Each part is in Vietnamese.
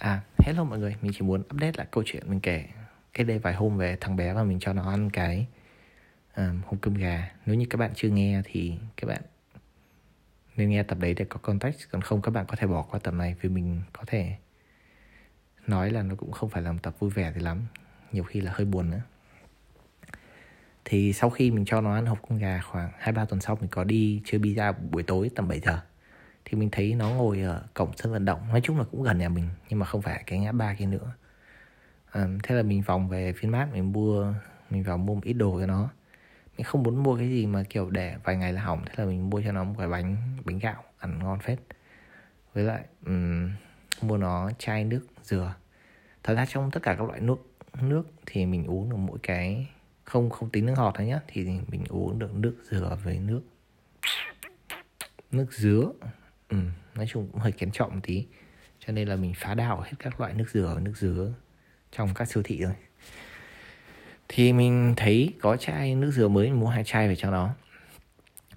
À, hello mọi người, mình chỉ muốn update lại câu chuyện mình kể cách đây vài hôm về thằng bé và mình cho nó ăn cái um, hộp cơm gà. Nếu như các bạn chưa nghe thì các bạn nên nghe tập đấy để có context, còn không các bạn có thể bỏ qua tập này vì mình có thể nói là nó cũng không phải là một tập vui vẻ thì lắm, nhiều khi là hơi buồn nữa. Thì sau khi mình cho nó ăn hộp cơm gà khoảng 2-3 tuần sau mình có đi chơi pizza buổi tối tầm 7 giờ thì mình thấy nó ngồi ở cổng sân vận động. Nói chung là cũng gần nhà mình nhưng mà không phải cái ngã ba kia nữa. À, thế là mình vòng về phiên mát mình mua mình vào mua một ít đồ cho nó. Mình không muốn mua cái gì mà kiểu để vài ngày là hỏng thế là mình mua cho nó một cái bánh bánh gạo ăn ngon phết. Với lại um, mua nó chai nước dừa. Thật ra trong tất cả các loại nước nước thì mình uống được mỗi cái không không tính nước ngọt thôi nhá. Thì mình uống được nước dừa với nước nước dứa ừ, nói chung cũng hơi kén chọn một tí. Cho nên là mình phá đảo hết các loại nước dừa nước dứa trong các siêu thị rồi. Thì mình thấy có chai nước dừa mới mua hai chai về cho nó.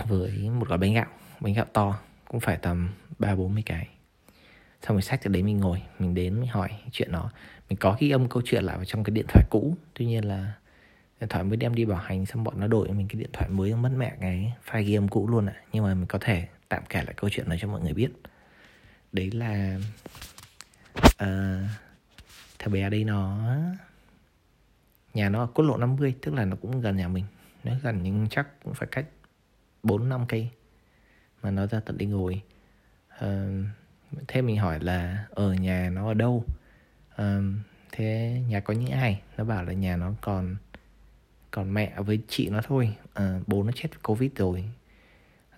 Với một gói bánh gạo bánh gạo to cũng phải tầm ba bốn mươi cái. Xong rồi sách ở đấy mình ngồi mình đến mình hỏi chuyện nó. Mình có ghi âm câu chuyện lại vào trong cái điện thoại cũ tuy nhiên là điện thoại mới đem đi bảo hành xong bọn nó đổi mình cái điện thoại mới mất mẹ cái file ghi âm cũ luôn ạ. À. nhưng mà mình có thể tạm kể lại câu chuyện này cho mọi người biết. Đấy là uh, thằng bé đây nó nhà nó ở quốc lộ 50 tức là nó cũng gần nhà mình. Nó gần nhưng chắc cũng phải cách 4 năm cây mà nó ra tận đi ngồi. Uh, thế mình hỏi là ở nhà nó ở đâu? Uh, thế nhà có những ai? Nó bảo là nhà nó còn còn mẹ với chị nó thôi. À, bố nó chết covid rồi.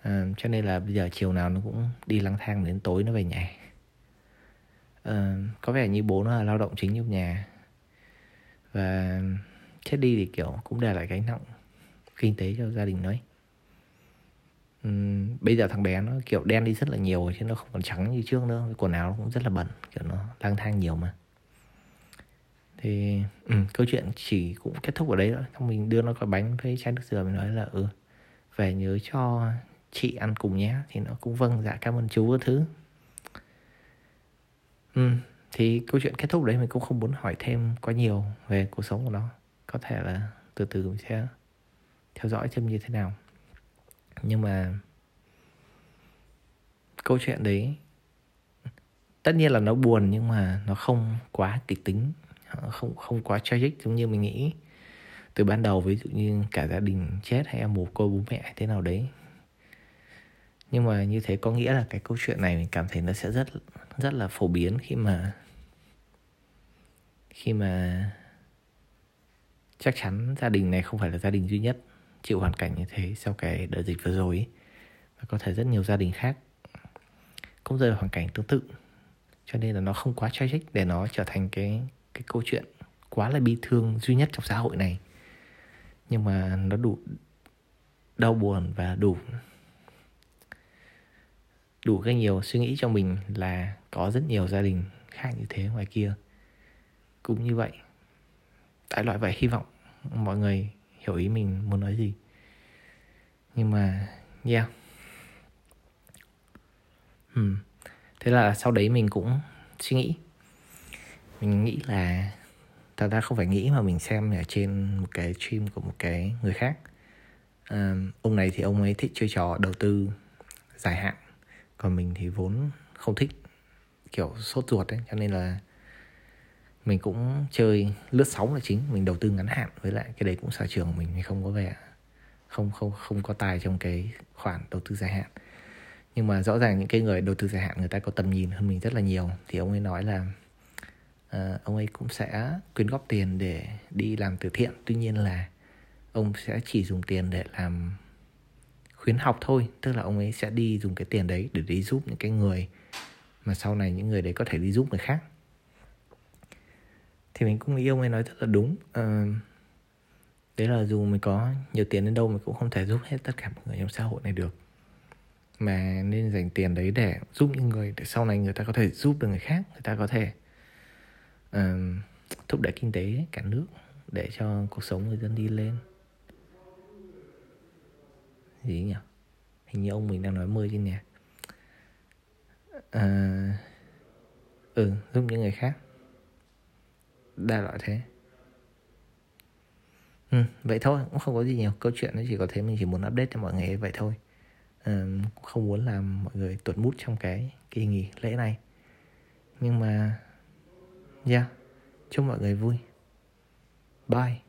À, cho nên là bây giờ chiều nào nó cũng đi lang thang đến tối nó về nhà. À, có vẻ như bố nó là lao động chính trong nhà. Và chết đi thì kiểu cũng để lại gánh nặng kinh tế cho gia đình đấy. Uhm, bây giờ thằng bé nó kiểu đen đi rất là nhiều chứ nó không còn trắng như trước nữa. Quần áo nó cũng rất là bẩn kiểu nó lang thang nhiều mà thì ừ, câu chuyện chỉ cũng kết thúc ở đấy thôi. Xong mình đưa nó cái bánh với chai nước dừa mình nói là ừ về nhớ cho chị ăn cùng nhé. Thì nó cũng vâng dạ cảm ơn chú các thứ. Ừ, thì câu chuyện kết thúc đấy mình cũng không muốn hỏi thêm quá nhiều về cuộc sống của nó. Có thể là từ từ mình sẽ theo dõi thêm như thế nào. Nhưng mà câu chuyện đấy tất nhiên là nó buồn nhưng mà nó không quá kịch tính không không quá tragic giống như mình nghĩ. Từ ban đầu ví dụ như cả gia đình chết hay em mồ côi bố mẹ thế nào đấy. Nhưng mà như thế có nghĩa là cái câu chuyện này mình cảm thấy nó sẽ rất rất là phổ biến khi mà khi mà chắc chắn gia đình này không phải là gia đình duy nhất chịu hoàn cảnh như thế sau cái đợt dịch vừa rồi ấy. và có thể rất nhiều gia đình khác cũng rơi vào hoàn cảnh tương tự. Cho nên là nó không quá tragic để nó trở thành cái cái câu chuyện quá là bi thương duy nhất trong xã hội này. Nhưng mà nó đủ đau buồn và đủ đủ cái nhiều suy nghĩ cho mình là có rất nhiều gia đình khác như thế ngoài kia. Cũng như vậy, đại loại vậy, hy vọng mọi người hiểu ý mình muốn nói gì. Nhưng mà, yeah. Hmm. thế là sau đấy mình cũng suy nghĩ mình nghĩ là thật ra không phải nghĩ mà mình xem ở trên một cái stream của một cái người khác. À, ông này thì ông ấy thích chơi trò đầu tư dài hạn còn mình thì vốn không thích kiểu sốt ruột ấy cho nên là mình cũng chơi lướt sóng là chính mình đầu tư ngắn hạn với lại cái đấy cũng sở trường của mình thì không có vẻ không không không có tài trong cái khoản đầu tư dài hạn. Nhưng mà rõ ràng những cái người đầu tư dài hạn người ta có tầm nhìn hơn mình rất là nhiều. Thì ông ấy nói là Ờ, ông ấy cũng sẽ quyên góp tiền để đi làm từ thiện. Tuy nhiên là ông sẽ chỉ dùng tiền để làm khuyến học thôi. Tức là ông ấy sẽ đi dùng cái tiền đấy để đi giúp những cái người mà sau này những người đấy có thể đi giúp người khác. Thì mình cũng nghĩ ông ấy nói rất là đúng. À, đấy là dù mình có nhiều tiền đến đâu mình cũng không thể giúp hết tất cả mọi người trong xã hội này được. Mà nên dành tiền đấy để giúp những người để sau này người ta có thể giúp được người khác người ta có thể thúc đẩy kinh tế cả nước để cho cuộc sống người dân đi lên. Gì nhỉ? Hình như ông mình đang nói mơ trên nhà à, ờ, ừ giúp những người khác. Đa loại thế. Ừ, vậy thôi cũng không có gì nhiều. Câu chuyện nó chỉ có thế mình chỉ muốn update cho mọi người vậy thôi. À, không muốn làm mọi người tuột mút trong cái kỳ nghỉ lễ này. Nhưng mà yeah chúc mọi người vui. Bye.